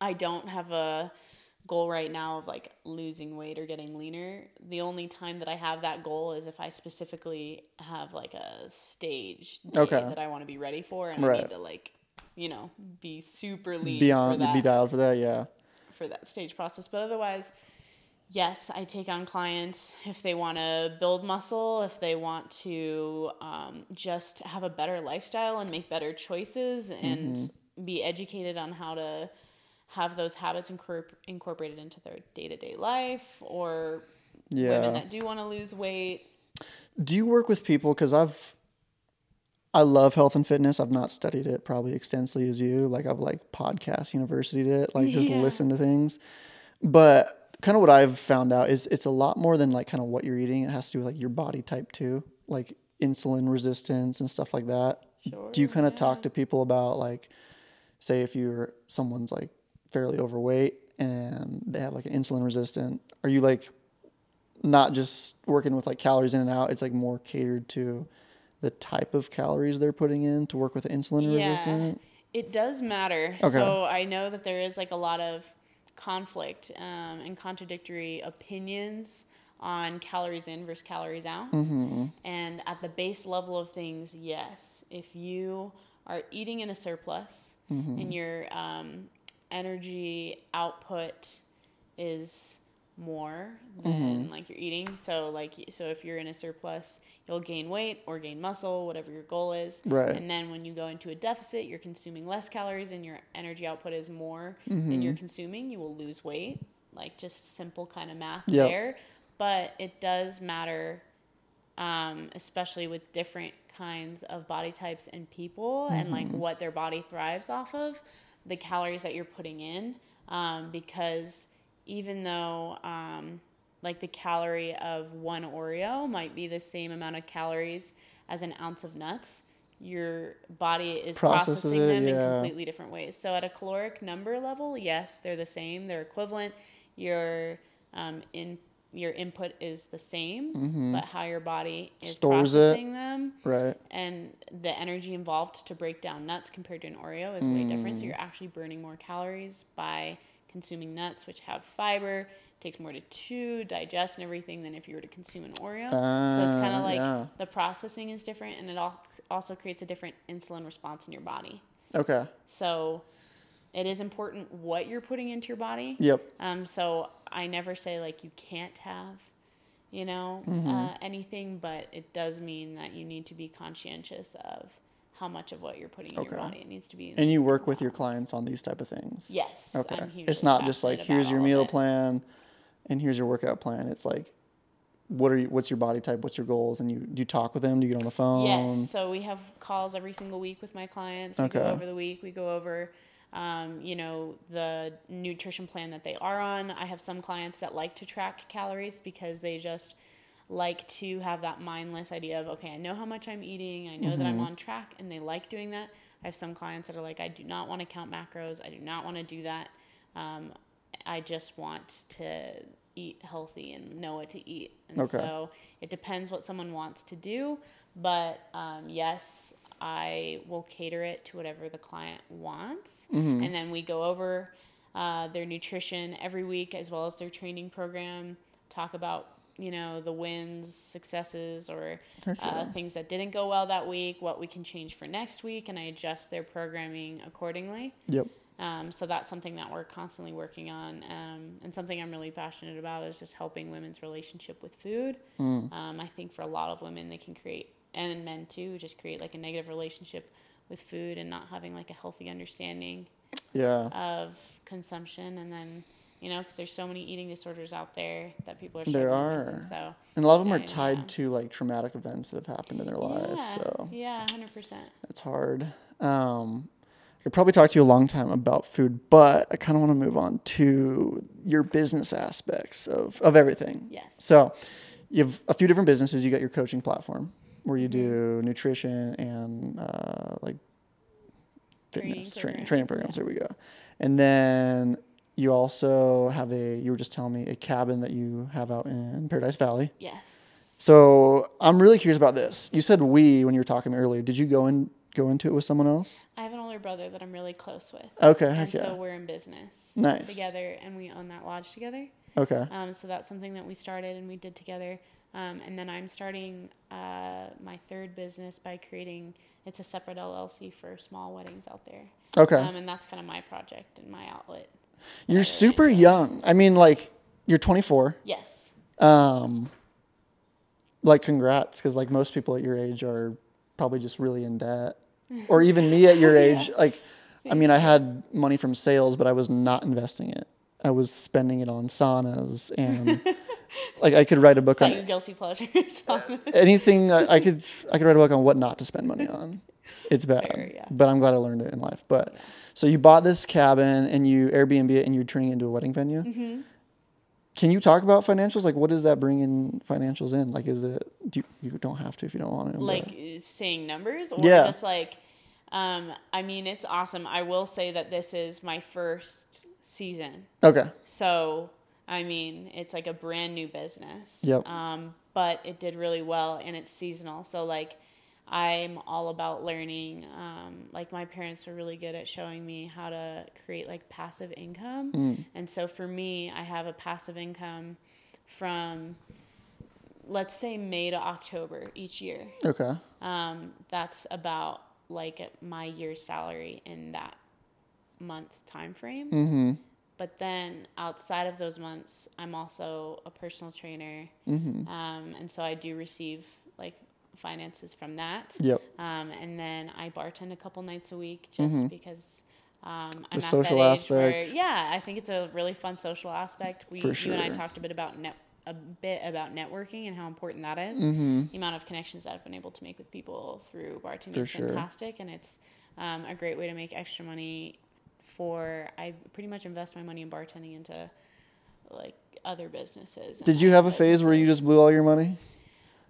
I don't have a goal right now of like losing weight or getting leaner. The only time that I have that goal is if I specifically have like a stage Okay. that I want to be ready for and I need to like, you know, be super lean Beyond, that be dialed for that, yeah. for that stage process. But otherwise, yes, I take on clients if they want to build muscle, if they want to um, just have a better lifestyle and make better choices and Mm-hmm. be educated on how to have those habits incorpor- incorporated into their day to day life, or Yeah. women that do want to lose weight. Do you work with people? Because I've, I love health and fitness. I've not studied it probably extensively as you. Like I've like podcast university it, like just Yeah. listen to things. But kind of what I've found out is it's a lot more than like kind of what you're eating. It has to do with like your body type too, like insulin resistance and stuff like that. Sure, do you kind of yeah. talk to people about like, say if you're someone's like fairly overweight and they have like an insulin resistant, are you like not just working with like calories in and out. It's like more catered to the type of calories they're putting in to work with insulin resistant. It does matter. Okay. So I know that there is like a lot of conflict um, and contradictory opinions on calories in versus calories out. Mm-hmm. And at the base level of things, yes, if you are eating in a surplus Mm-hmm. and your um, energy output is more than Mm-hmm. like you're eating so like so if you're in a surplus you'll gain weight or gain muscle whatever your goal is Right. and then when you go into a deficit you're consuming less calories and your energy output is more Mm-hmm. than you're consuming you will lose weight like just simple kind of math Yep. there but it does matter um, especially with different kinds of body types and people and like Mm-hmm. what their body thrives off of the calories that you're putting in um, because even though um, like the calorie of one oreo might be the same amount of calories as an ounce of nuts your body is Processes processing it, them in completely different ways. So at a caloric number level yes they're the same they're equivalent. Your um, in your input is the same but how your body is Mm-hmm. Stores it. them Right. and the energy involved to break down nuts compared to an Oreo is way different. So Mm. you're actually burning more calories by consuming nuts, which have fiber, takes more to chew, digest, and everything than if you were to consume an Oreo. so it's kind Ah, of like yeah. the processing is different, and it all also creates a different insulin response in your body. Okay. So it is important what you're putting into your body. Yep. Um, so I never say like you can't have you know, Mm-hmm. uh, anything, but it does mean that you need to be conscientious of how much of what you're putting in Okay. your body. It needs to be. And you work with your clients on these type of things. Yes. Okay. It's not just like here's your meal plan, and here's your workout plan. It's like, what are you? What's your body type? What's your goals? And you do you talk with them? Do you get on the phone? Yes. So we have calls every single week with my clients. We go Okay. over the week. We go over, um, you know, the nutrition plan that they are on. I have some clients that like to track calories because they just like to have that mindless idea of, okay, I know how much I'm eating. I know that Mm-hmm. I'm on track, and they like doing that. I have some clients that are like, I do not want to count macros. I do not want to do that. Um, I just want to eat healthy and know what to eat. And Okay. so it depends what someone wants to do. But um, yes, I will cater it to whatever the client wants. Mm-hmm. And then we go over uh, their nutrition every week as well as their training program, talk about you know the wins successes or Heck uh, things that didn't go well that week what we can change for next week and i adjust their programming accordingly Yep. um, so that's something that we're constantly working on, um, and something I'm really passionate about is just helping women's relationship with food. Mm. Um, I think for a lot of women, they can create, and men too, just create like a negative relationship with food and not having like a healthy understanding Yeah. of consumption, and then you know, because there's so many eating disorders out there that people are There with, are. and so And a lot of them are tied yeah. to like traumatic events that have happened in their lives. yeah, So yeah, hundred percent. it's hard. Um, I could probably talk to you a long time about food, but I kind of want to move on to your business aspects of, of everything. Yes. So you have a few different businesses. You got your coaching platform where you Mm-hmm. do nutrition and uh, like fitness training, training programs. programs, There we go. And then you also have a, you were just telling me, a cabin that you have out in Paradise Valley. Yes. So I'm really curious about this. You said we when you were talking earlier. Did you go in go into it with someone else? I have an older brother that I'm really close with. Okay, and heck yeah. so we're in business Nice. together and we own that lodge together okay. um, so that's something that we started and we did together um, and then i'm starting uh, my third business by creating it's a separate llc for small weddings out there Okay. um, and that's kind of my project and my outlet You're super young. I mean, like you're 24. yes Um, like congrats, because like most people at your age are probably just really in debt, or even me at your age. Like, I mean, I had money from sales, but I was not investing it. I was spending it on saunas and like I could write a book on your guilty pleasures anything I, I could I could write a book on what not to spend money on. It's bad, Fair, yeah. but I'm glad I learned it in life. But so you bought this cabin and you Airbnb it and you're turning it into a wedding venue. Mm-hmm. Can you talk about financials? Like, what does that bring in financials in? Like, is it do you, you don't have to if you don't want to? like uh, saying numbers or Yeah. just like um, i mean it's awesome i will say that this is my first season okay, So, I mean, it's like a brand new business. Yep. Um, but it did really well and it's seasonal. So, like, I'm all about learning. Um, like, my parents were really good at showing me how to create like passive income. Mm. And so, for me, I have a passive income from, let's say, May to October each year. okay, Um, that's about like my year's salary in that month time frame. mm-hmm, But then outside of those months, I'm also a personal trainer, mm-hmm, um, and so I do receive like finances from that. yep, Um, and then I bartend a couple nights a week just because. Um, I'm at social that age where- aspect. yeah, I think it's a really fun social aspect. We, For you and I talked a bit about net, a bit about networking and how important that is. mm-hmm, The amount of connections that I've been able to make with people through bartending For is sure. fantastic, and it's um, a great way to make extra money. For I pretty much invest my money in bartending into like other businesses. Did you have a phase where you just blew all your money?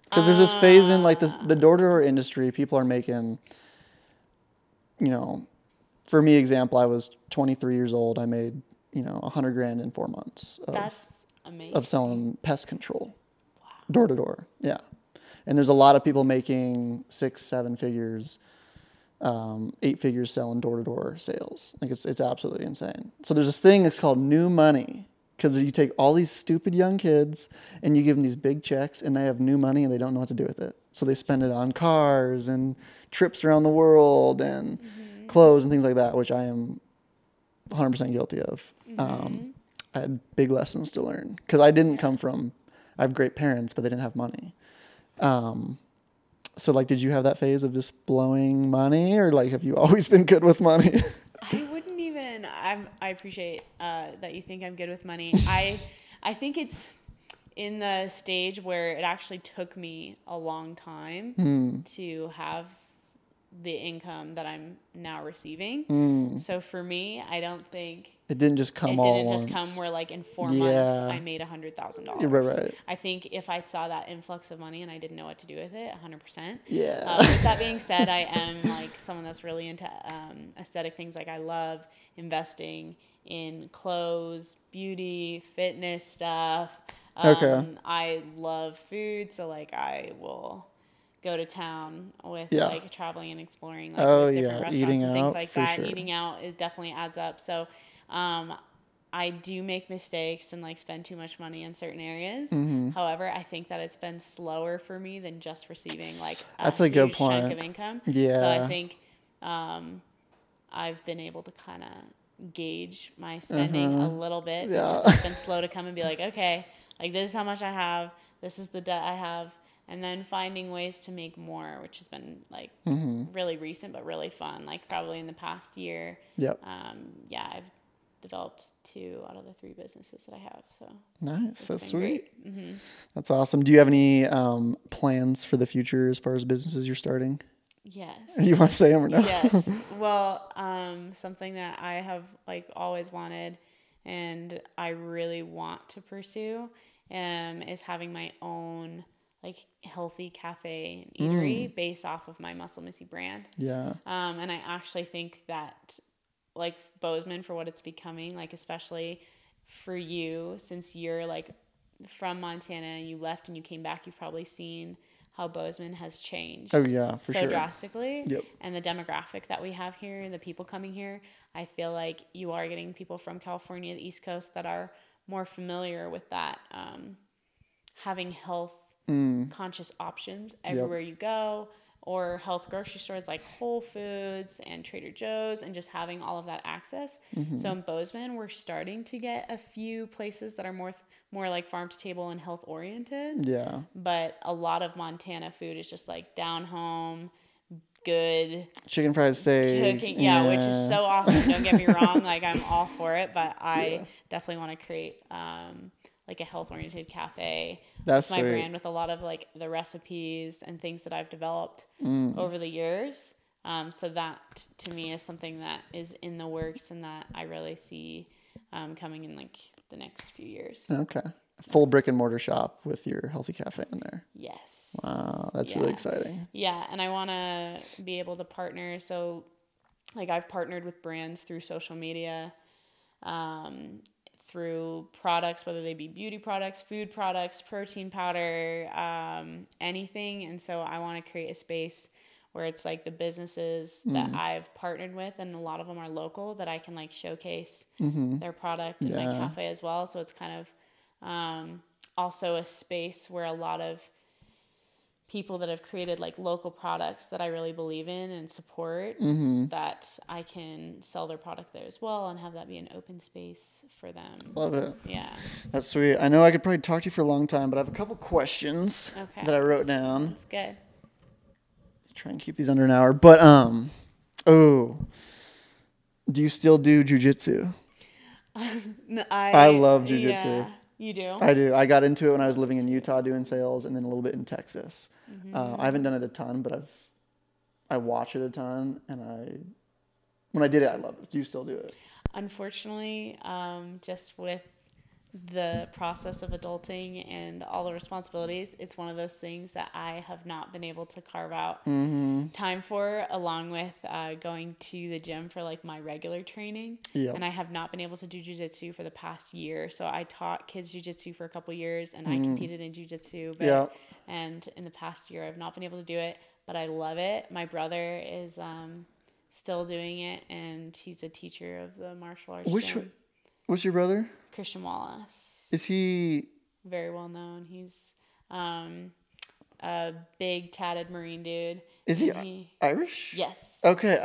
Because there's this phase in like the Uh. the door to door industry. People are making, you know, for me example, I was 23 years old. I made you know 100 grand in four months of, That's amazing. of selling pest control, door to door. Yeah, and there's a lot of people making six, seven figures, um, eight figures selling door to door sales. Like it's it's absolutely insane. So there's this thing that's called new money because you take all these stupid young kids and you give them these big checks and they have new money and they don't know what to do with it. So they spend it on cars and trips around the world and clothes and things like that, which I am 100% guilty of. Um, I had big lessons to learn because I didn't come from I have great parents, but they didn't have money. Um, so like, did you have that phase of just blowing money, or like, have you always been good with money? I wouldn't even. I'm. I appreciate uh, that you think I'm good with money. I. I think it's in the stage where it actually took me a long time Hmm. to have the income that I'm now receiving. Hmm. So for me, I don't think it didn't just come it didn't just come where like in four Yeah. months I made a hundred thousand dollars. Right, right. I think if I saw that influx of money and I didn't know what to do with it, hundred percent. Yeah. Uh, with that being said, I am like someone that's really into um, aesthetic things. Like I love investing in clothes, beauty, fitness stuff. Um, Okay. I love food, so like I will go to town with Yeah. like traveling and exploring like Oh, different yeah, restaurants eating and things out, like that. sure. Eating out it definitely adds up. So um, I do make mistakes and like spend too much money in certain areas. Mm-hmm. However, I think that it's been slower for me than just receiving like That's a good huge chunk of income. Yeah. So I think um, I've been able to kind of gauge my spending a little bit Mm-hmm. Yeah. it's been slow to come and be like, okay, like this is how much I have, this is the debt I have, and then finding ways to make more, which has been like Mm-hmm. really recent but really fun. Like probably in the past year, Yep. um, yeah, I've developed two out of the three businesses that I have. So Nice. it's sweet. great. hmm That's awesome. Do you have any um, plans for the future as far as businesses you're starting? Yes. Do you want to say them or no? yes. Well, um, something that I have like always wanted and I really want to pursue um, is having my own like healthy cafe and eatery based off of my Muscle Missy brand. yeah. Um, and I actually think that, like Bozeman, for what it's becoming, like especially for you, since you're like from Montana and you left and you came back, you've probably seen how Bozeman has changed Oh yeah, for so sure. drastically. Yep. And the demographic that we have here, the people coming here, I feel like you are getting people from California, the East Coast, that are more familiar with that, um, having health Mm. conscious options everywhere you go, or health grocery stores like Whole Foods and Trader Joe's, and just having all of that access. Mm-hmm. So in Bozeman, we're starting to get a few places that are more more like farm to table and health oriented Yeah. but a lot of Montana food is just like down home, good Chicken fried steak. cooking. Yeah, which is so awesome. Don't get me wrong, like I'm all for it, but I definitely want to create um, like a health oriented cafe. That's my sweet. brand with a lot of like the recipes and things that I've developed Mm. over the years. Um, so that to me is something that is in the works and that I really see um, coming in like the next few years. Okay. Full brick and mortar shop with your healthy cafe in there. Yes. Wow, that's really exciting. Yeah, and I want to be able to partner. So, like, I've partnered with brands through social media, um, through products, whether they be beauty products, food products, protein powder, um, anything. And so, I want to create a space where it's like the businesses that I've partnered with, and a lot of them are local, that I can like showcase their product in my cafe as well. So, it's kind of um, also a space where a lot of people that have created like local products that I really believe in and support Mm-hmm. that I can sell their product there as well and have that be an open space for them. Love it. Yeah. That's sweet. I know I could probably talk to you for a long time, but I have a couple questions Okay. that I wrote down. It's good. Try and keep these under an hour. But um, oh, do you still do jujitsu? I, I love jujitsu. Yeah, you do? I do. I got into it when I was living in Utah doing sales, and then a little bit in Texas. Mm-hmm. Uh, I haven't done it a ton, but I've I watch it a ton, and I when I did it, I loved it. Do you still do it? Unfortunately, um, just with the process of adulting and all the responsibilities, it's one of those things that I have not been able to carve out Mm-hmm. time for, along with uh, going to the gym for like my regular training. Yep. And I have not been able to do jujitsu for the past year. So I taught kids jujitsu for a couple years, and I competed in jujitsu. but- Yeah. And in the past year, I've not been able to do it, but I love it. My brother is um, still doing it, and he's a teacher of the martial arts. Which gym. What's your brother? Christian Wallace, Is he? very well known. He's um, a big tatted Marine dude. Is he and Irish? Yes. Okay,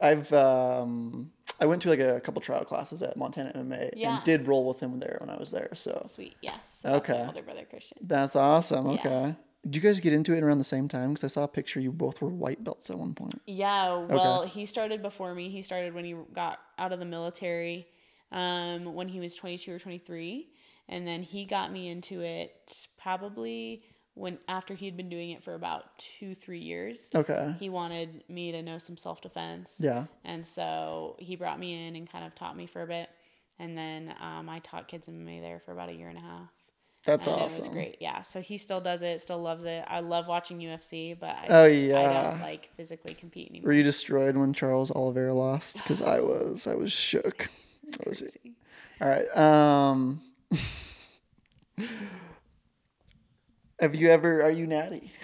I I've um I went to like a couple trial classes at Montana MMA Yeah. and did roll with him there when I was there. So Sweet. Yes. So Okay. older brother Christian. that's awesome. Yeah. Okay. Did you guys get into it around the same time? Because I saw a picture you both were white belts at one point. Yeah, well, he started before me. He started when he got out of the military um, when he was 22 or 23. And then he got me into it probably when after he'd been doing it for about two, three years. Okay. He wanted me to know some self defense. Yeah. And so he brought me in and kind of taught me for a bit. And then um, I taught kids MMA there for about a year and a half. That's and awesome. It was great. Yeah. So he still does it, still loves it. I love watching UFC, but I, Oh, just- I don't like physically compete anymore. Were you destroyed when Charles Oliveira lost? Because I was. I was shook. Was Crazy. All right. Um, have you ever? Are you natty?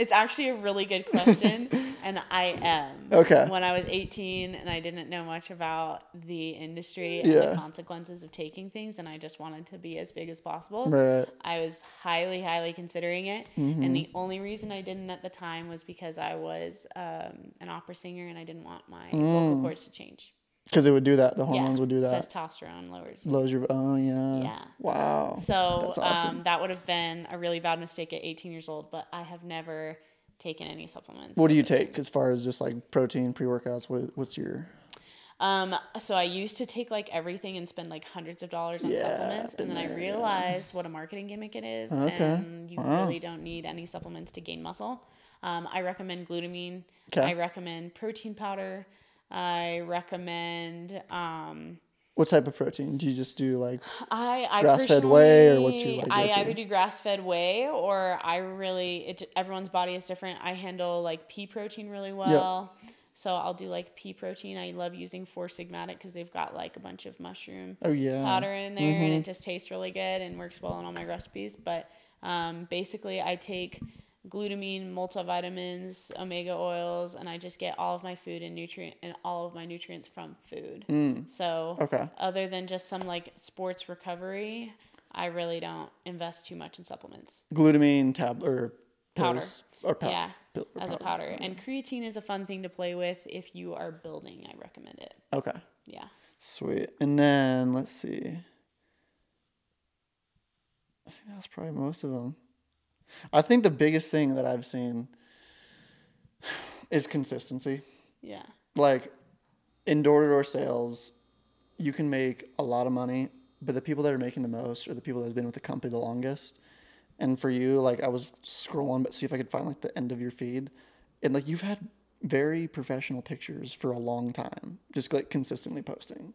It's actually a really good question, and I am. Okay. When I was 18 and I didn't know much about the industry and Yeah. the consequences of taking things, and I just wanted to be as big as possible, Right. I was highly, highly considering it. Mm-hmm. And the only reason I didn't at the time was because I was um, an opera singer and I didn't want my vocal cords to change. Because it would do that. The hormones yeah. would do that. Testosterone lowers. Lowers your. Oh yeah. Yeah. Wow. So That's awesome. um, that would have been a really bad mistake at 18 years old, but I have never taken any supplements. what do you take as far as just like protein pre workouts? What, what's your? Um, so I used to take like everything and spend like hundreds of dollars on Yeah, supplements, and then I there, yeah. realized what a marketing gimmick it is, Okay. and you Wow. really don't need any supplements to gain muscle. Um, I recommend glutamine. Okay. I recommend protein powder. I recommend. Um, What type of protein? Do you just do like? I, I Grass-fed whey, or what's your, like, I either do grass fed whey or I really it everyone's body is different. I handle like pea protein really well. So I'll do like pea protein. I love using Four Sigmatic because they've got like a bunch of mushroom Oh yeah. powder in there and Mm-hmm. it just tastes really good and works well in all my recipes. But um, basically, I take glutamine, multivitamins, omega oils, and I just get all of my food and nutrient and all of my nutrients from food. So Mm. Okay. other than just some like sports recovery, I really don't invest too much in supplements. Glutamine tab or Powder. or pow- yeah, or as a powder. And creatine is a fun thing to play with if you are building. I recommend it. Okay. Yeah. Sweet. And then let's see. I think that's probably most of them. I think the biggest thing that I've seen is consistency. Yeah. Like in door to door sales, you can make a lot of money, but the people that are making the most are the people that have been with the company the longest. And for you, like I was scrolling, but see if I could find like the end of your feed, and like you've had very professional pictures for a long time, just like consistently posting.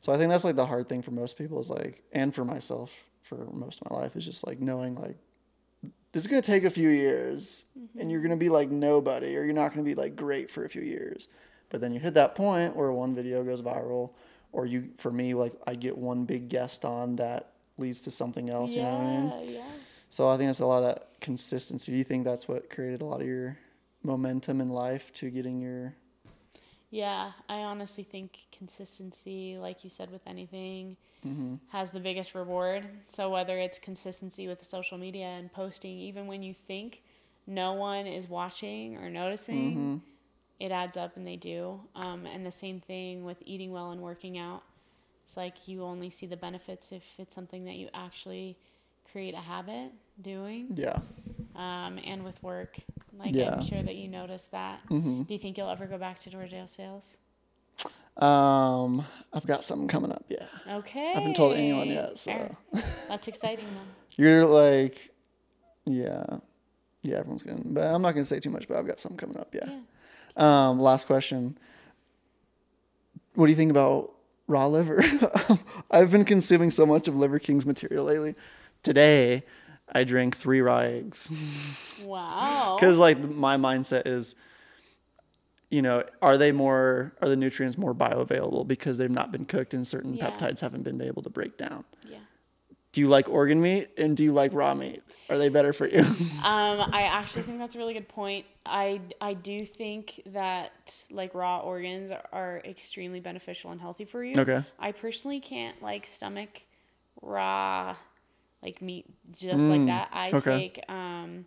So I think that's like the hard thing for most people is like, and for myself for most of my life is just like knowing like this is gonna take a few years, and you're mm-hmm. gonna be like nobody, or you're not gonna be like great for a few years. But then you hit that point where one video goes viral, or you, for me, like I get one big guest on that leads to something else. You know what I mean? Yeah. Yeah. So I think that's a lot of that consistency. Do you think that's what created a lot of your momentum in life to getting your? Yeah, I honestly think consistency, like you said with anything, has the biggest reward. So whether it's consistency with social media and posting, even when you think no one is watching or noticing, it adds up and they do. Um, and the same thing with eating well and working out. It's like you only see the benefits if it's something that you actually create a habit doing. Yeah. Um, and with work, like Yeah. I'm sure that you noticed that. Mm-hmm. Do you think you'll ever go back to Doordale sales? Um, I've got something coming up. Yeah. Okay. I haven't told anyone yet, so That's exciting then. you're like, yeah, yeah. Everyone's gonna, but I'm not gonna say too much. But I've got something coming up. Yeah. Um, last question. What do you think about raw liver? I've been consuming so much of Liver King's material lately. Today, I drank three raw eggs. Wow. because like my mindset is you know are they more are the nutrients more bioavailable because they've not been cooked and certain Yeah. peptides haven't been able to break down Yeah. do you like organ meat and do you like raw meat are they better for you Um, I actually think that's a really good point. I, I do think that like raw organs are extremely beneficial and healthy for you. Okay. I personally can't like stomach raw like meat just like that. I Mm, okay. take um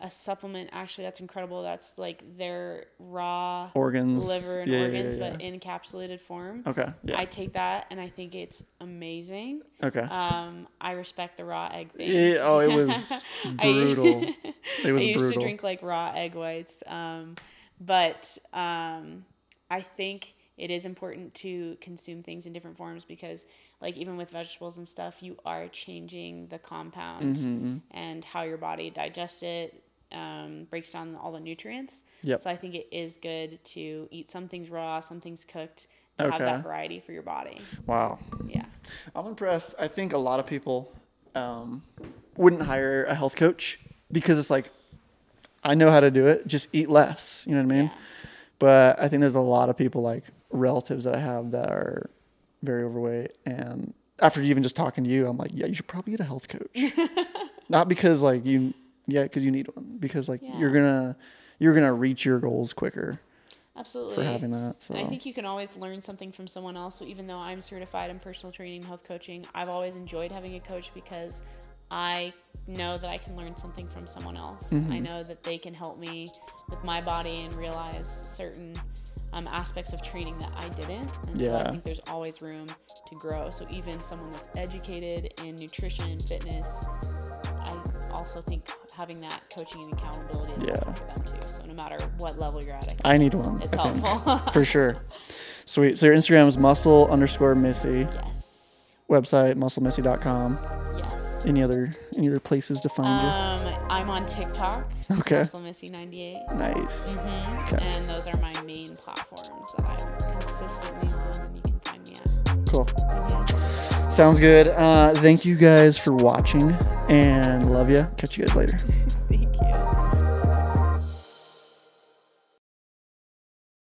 a supplement actually that's incredible. That's like their raw Organs. liver and Yeah, yeah, organs, yeah, but in encapsulated form. Okay. Yeah. I take that and I think it's amazing. okay. Um, I respect the raw egg thing. Yeah, oh, it was I- brutal. It was I used brutal. to drink like raw egg whites, um, but um, I think it is important to consume things in different forms because, like, even with vegetables and stuff, you are changing the compound Mm-hmm. and how your body digests it, um, breaks down all the nutrients. Yep. So I think it is good to eat some things raw, some things cooked, and have that variety for your body. wow. Yeah. I'm impressed. I think a lot of people um, wouldn't hire a health coach because it's like, I know how to do it. Just eat less. You know what I mean? Yeah. But I think there's a lot of people like relatives that I have that are very overweight. And after even just talking to you, I'm like, yeah, you should probably get a health coach. Not because like you, yeah, because you need one. Because like you're gonna, you're gonna reach your goals quicker Absolutely. for having that. So I think you can always learn something from someone else. So even though I'm certified in personal training, health coaching, I've always enjoyed having a coach because I know that I can learn something from someone else. Mm-hmm. I know that they can help me with my body and realize certain um, aspects of training that I didn't. And so I think there's always room to grow. So even someone that's educated in nutrition, fitness, I also think having that coaching and accountability is Yeah. for them too. So no matter what level you're at, I I need one. it's I helpful. for sure. Sweet. So your Instagram is muscle underscore missy. yes. Website musclemissy.com. Any other any other places to find you? Um, I'm on TikTok. Okay. Missy98. you? Nice. hmm Okay. And those are my main platforms that I'm consistently on, and you can find me at. Cool. Sounds good. Uh, thank you guys for watching and love you. Catch you guys later. Thank